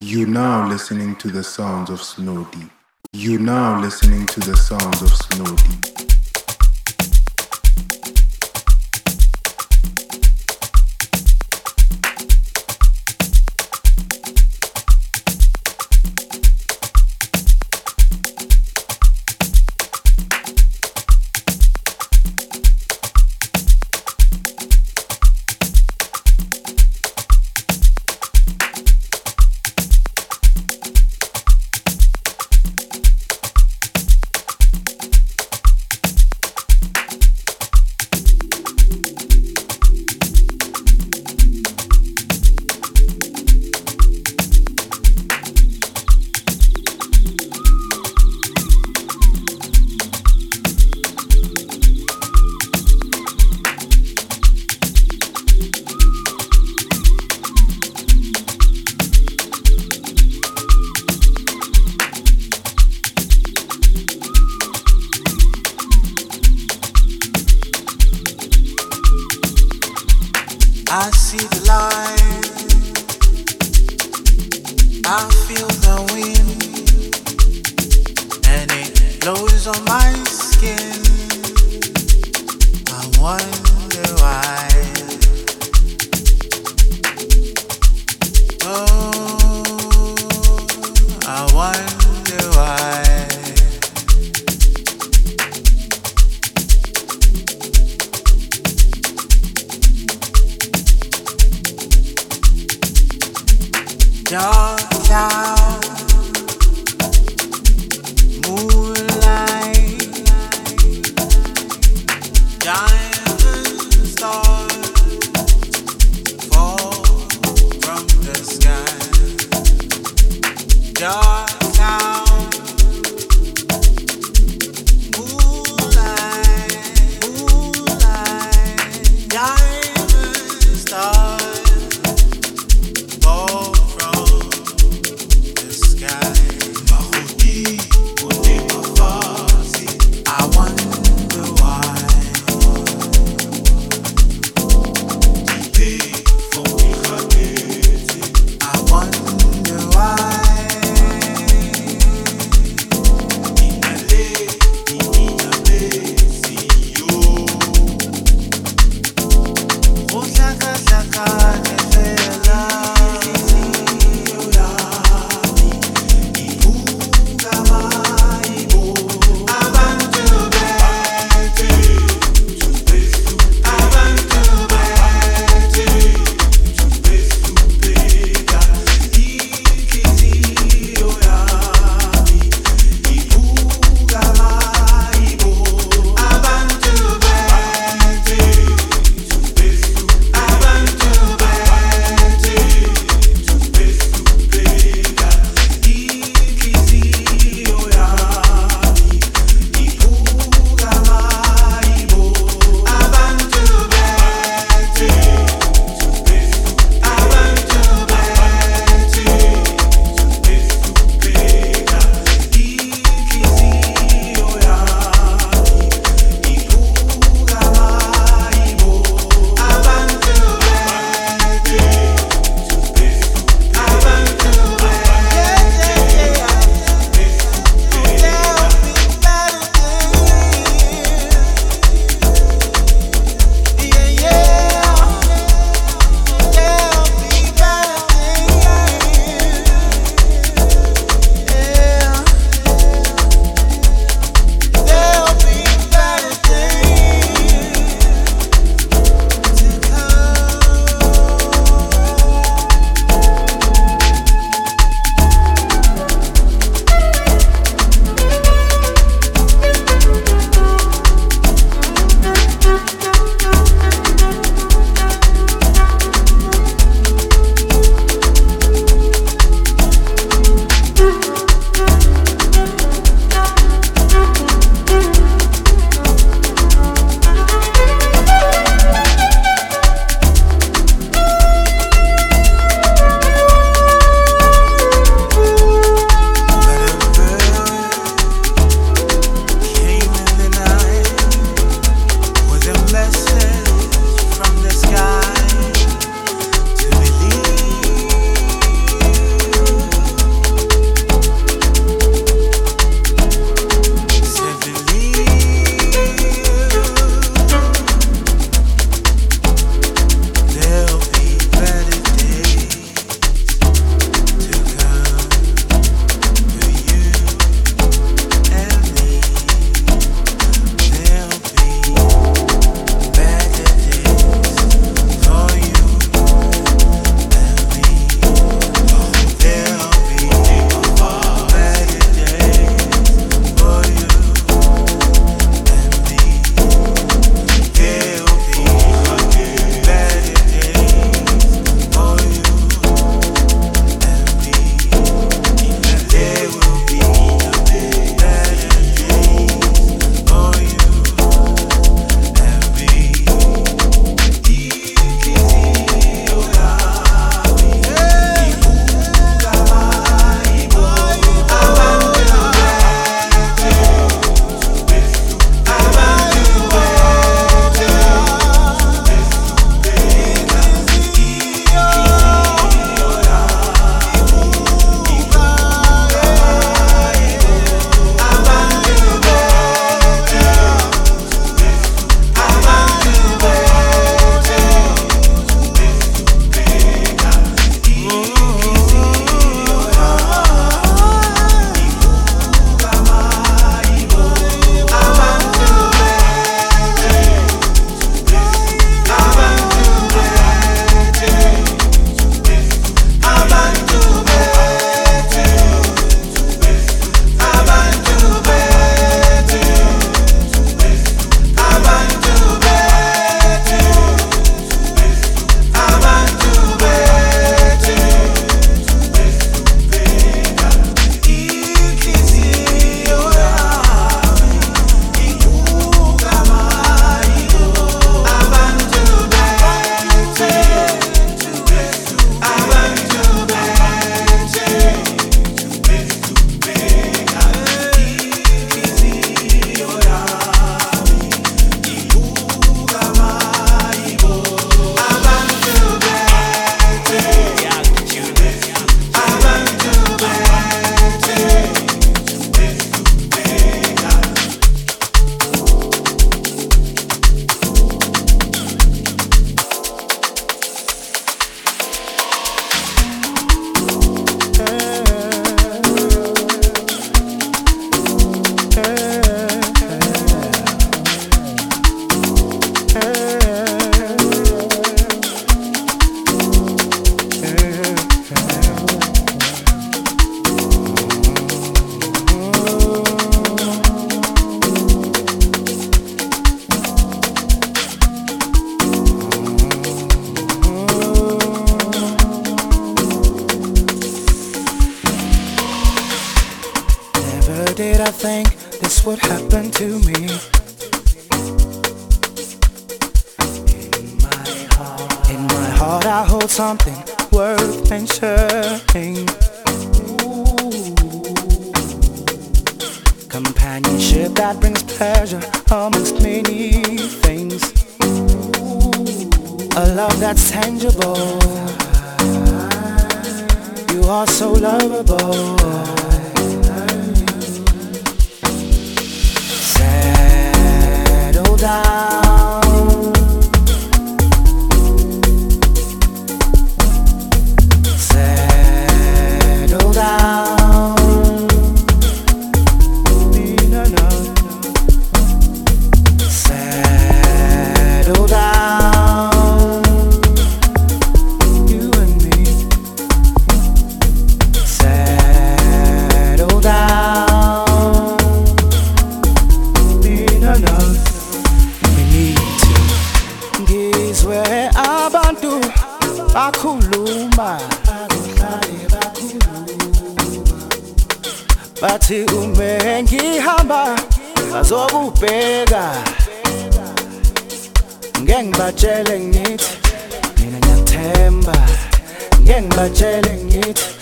You now listening to the sounds of Snow Deep. You now listening to the sounds of Snow Deep. a love that's tangible. You are so lovable. Settle down. ngibheka ngeke ngibatshele ngithi mina ngiyathemba ngeke ngibatshele ngithi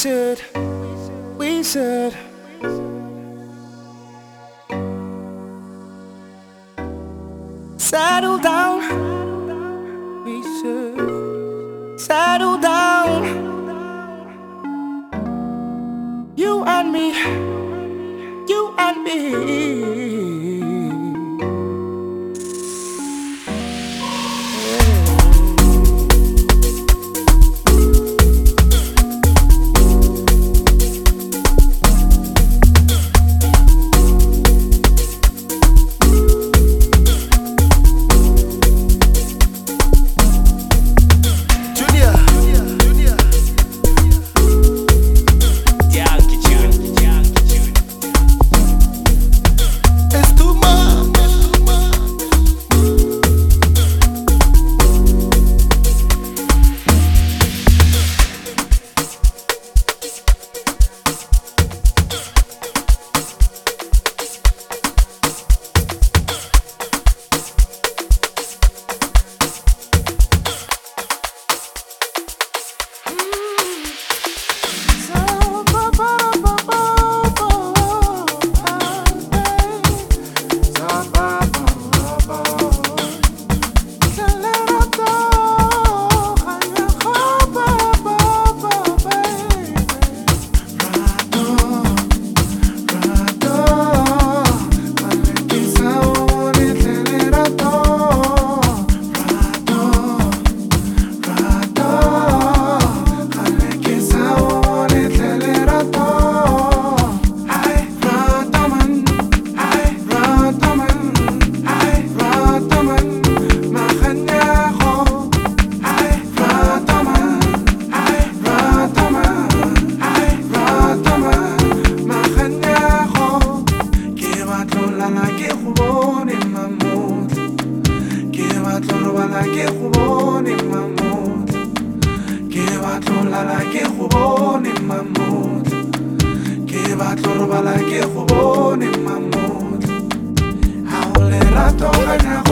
should, we should. Settle down, we should. Settle Right now.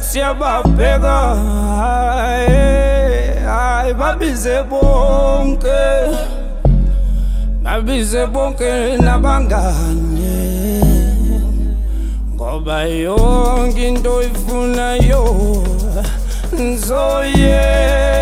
cê vai pegar Ai, babi zé bom que Babi zé bom que na bangane. Ngoba yonke into ifuna yo Nzoye.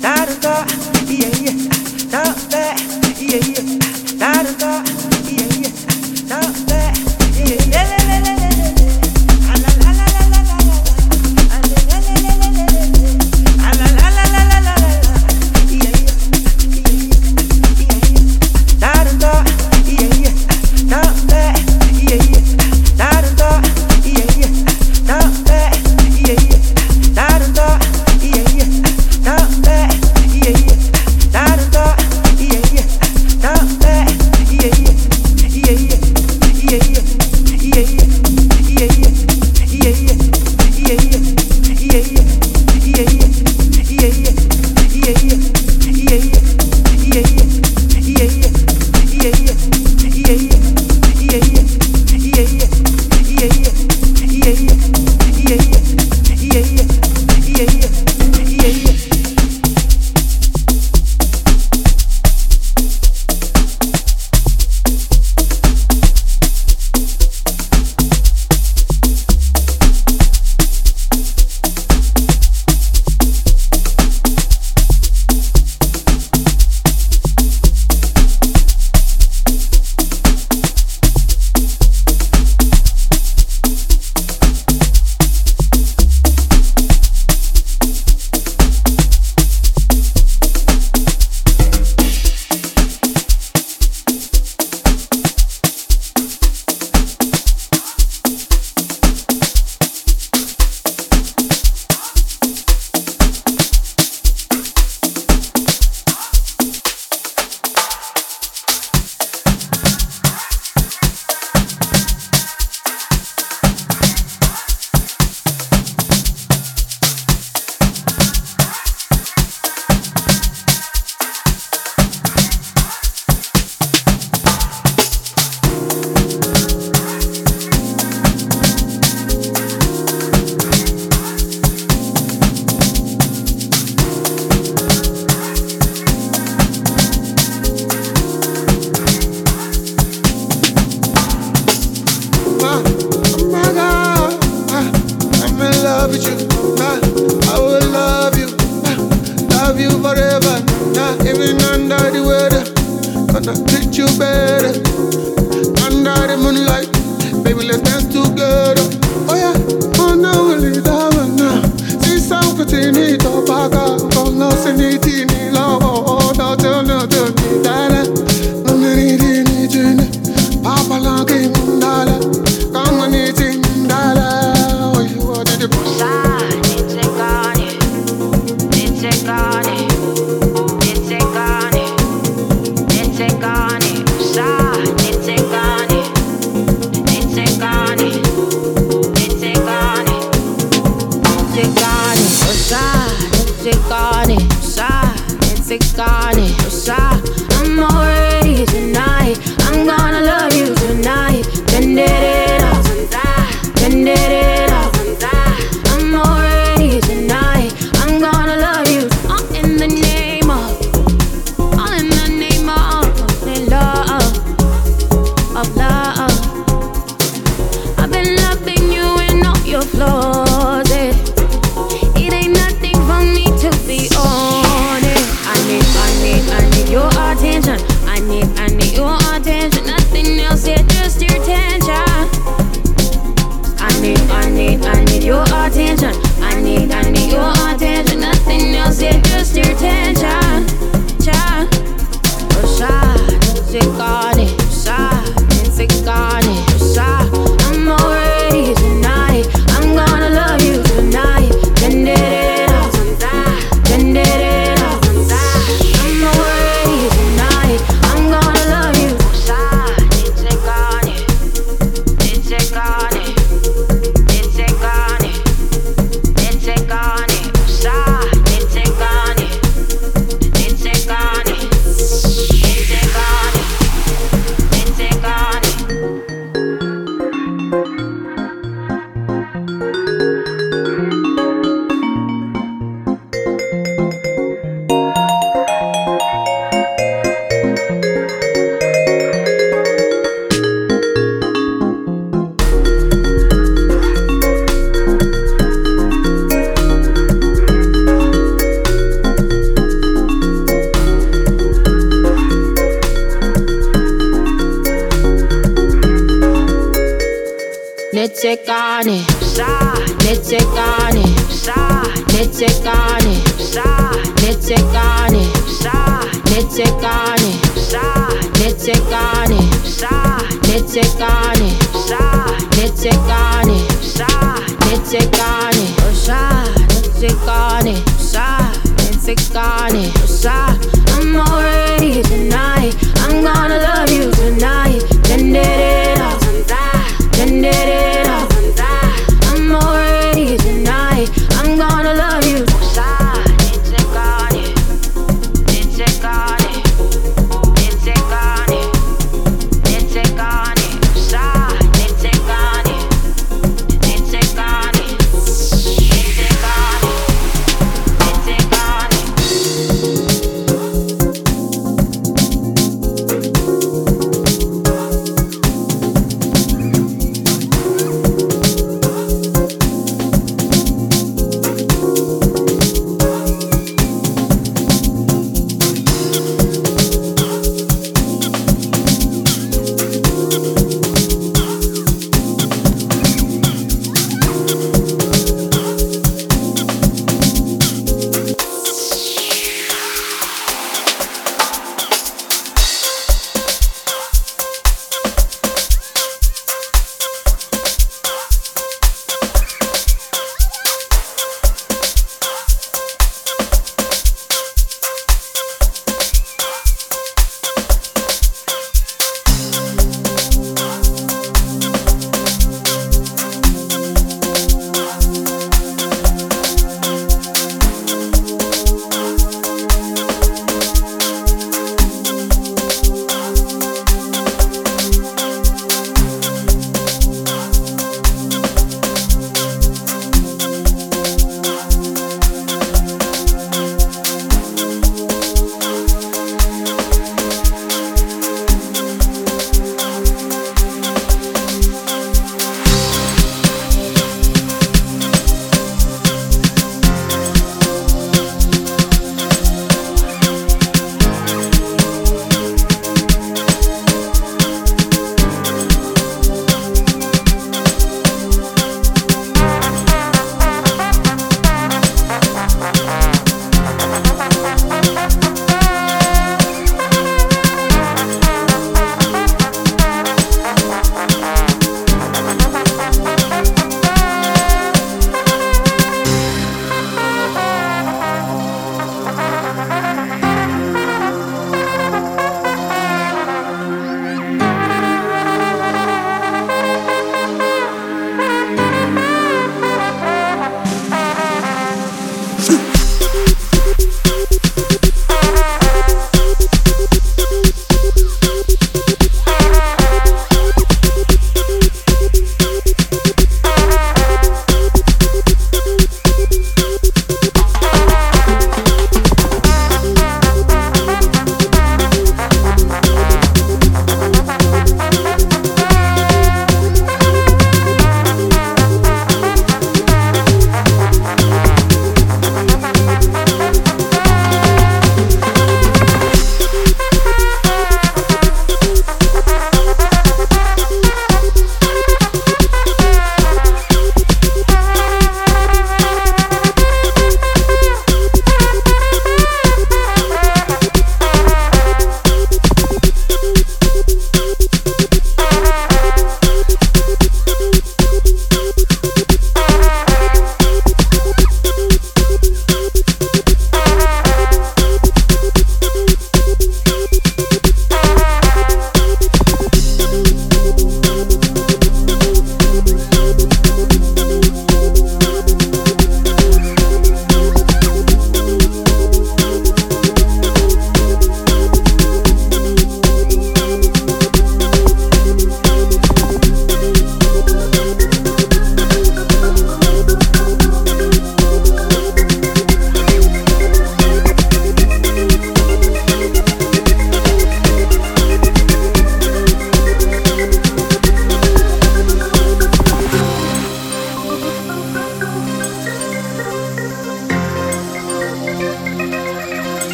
Bend it up.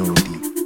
Deep.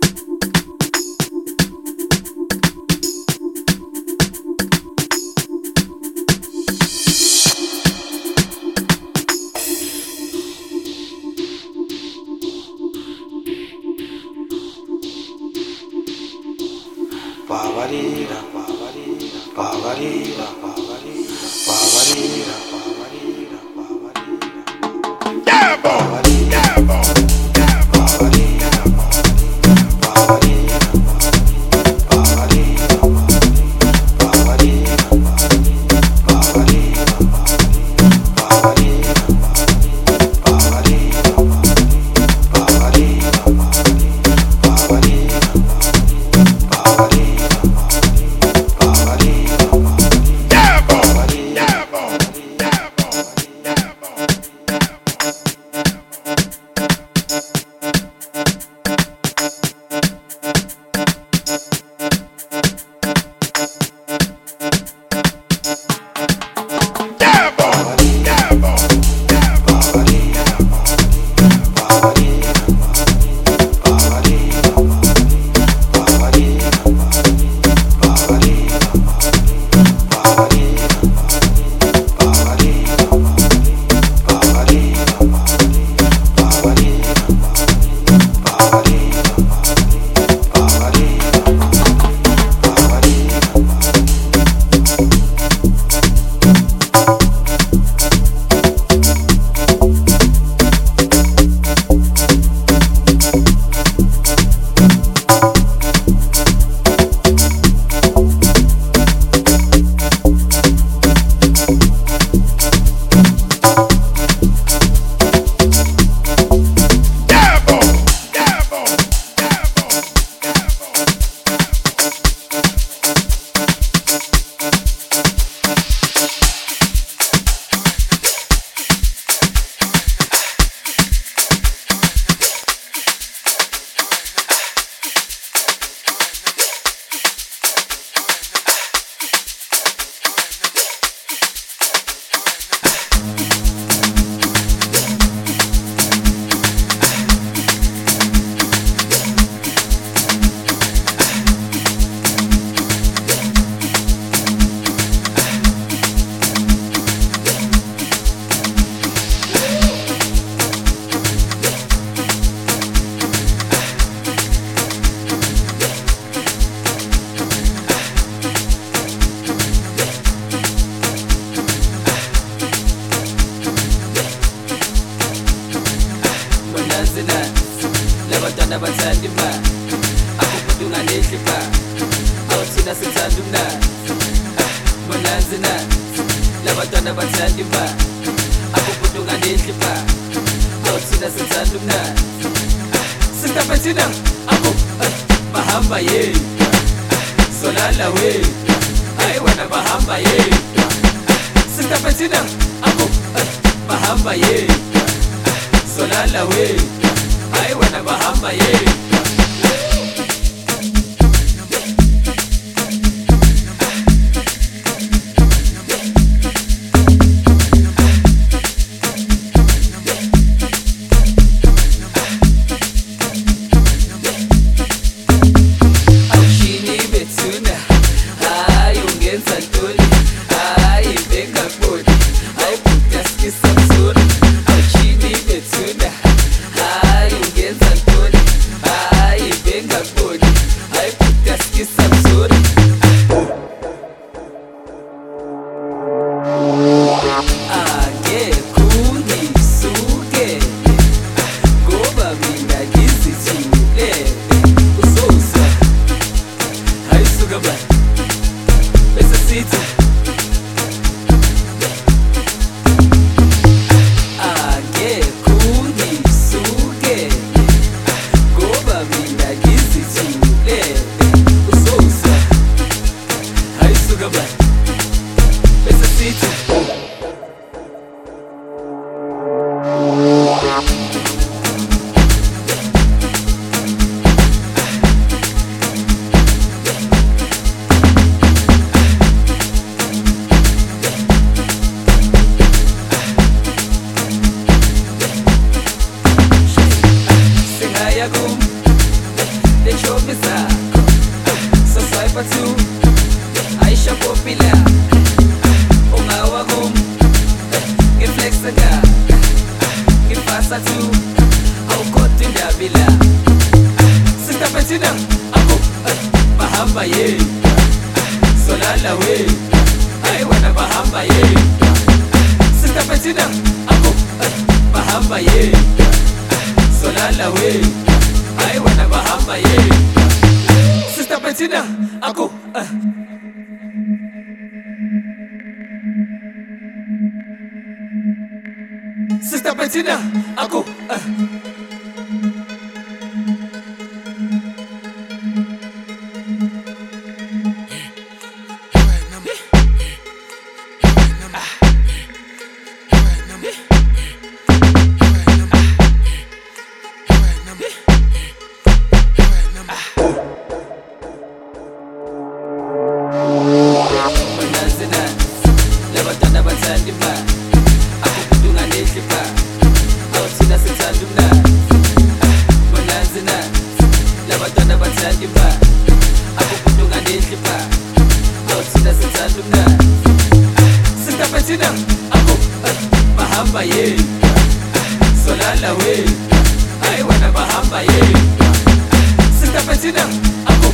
president ako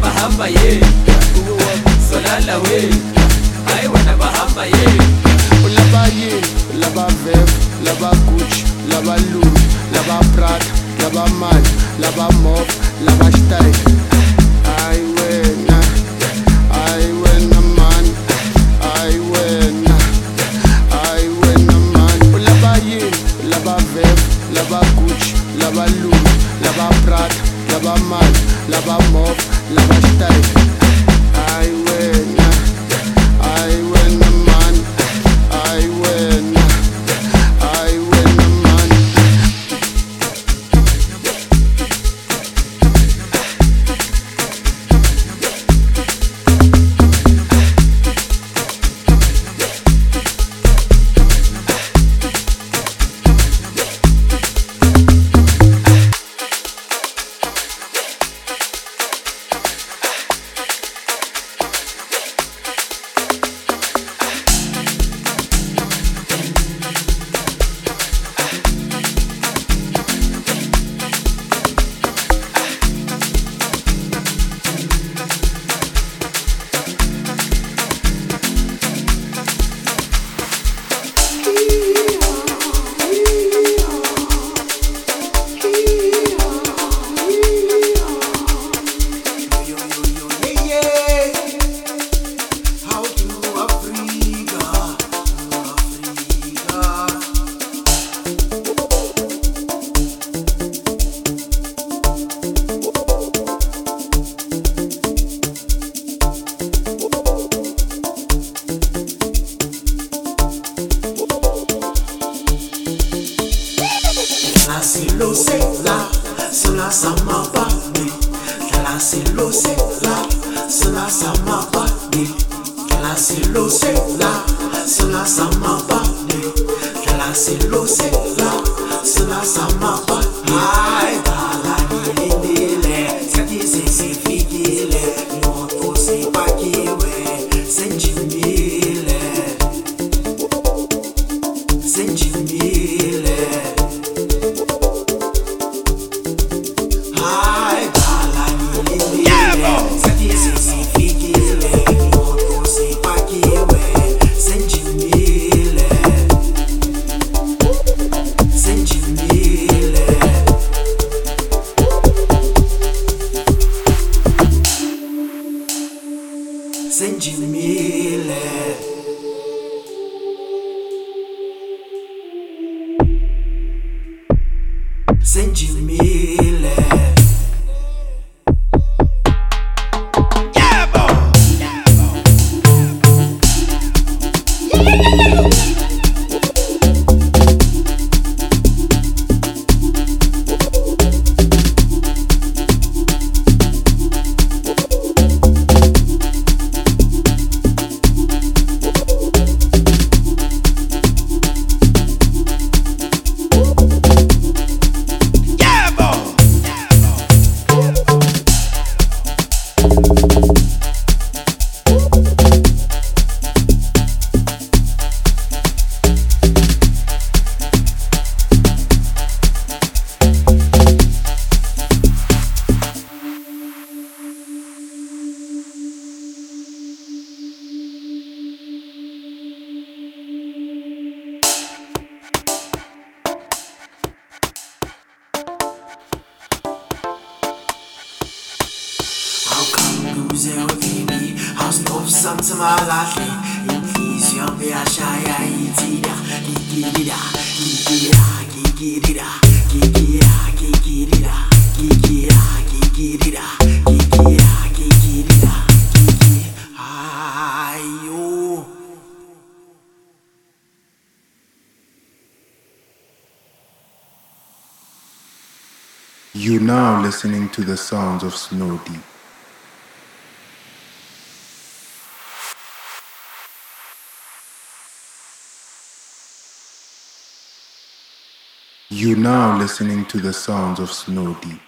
bahamba ye solala we ayi wena bahamba ye. Laba ye laba vef laba guch laba lur laba prat laba man laba mof laba stein c'est l'eau, c'est là, c'est là, ça m'a You now listening to the sounds of Snow Deep. You now listening to the sounds of Snow Deep.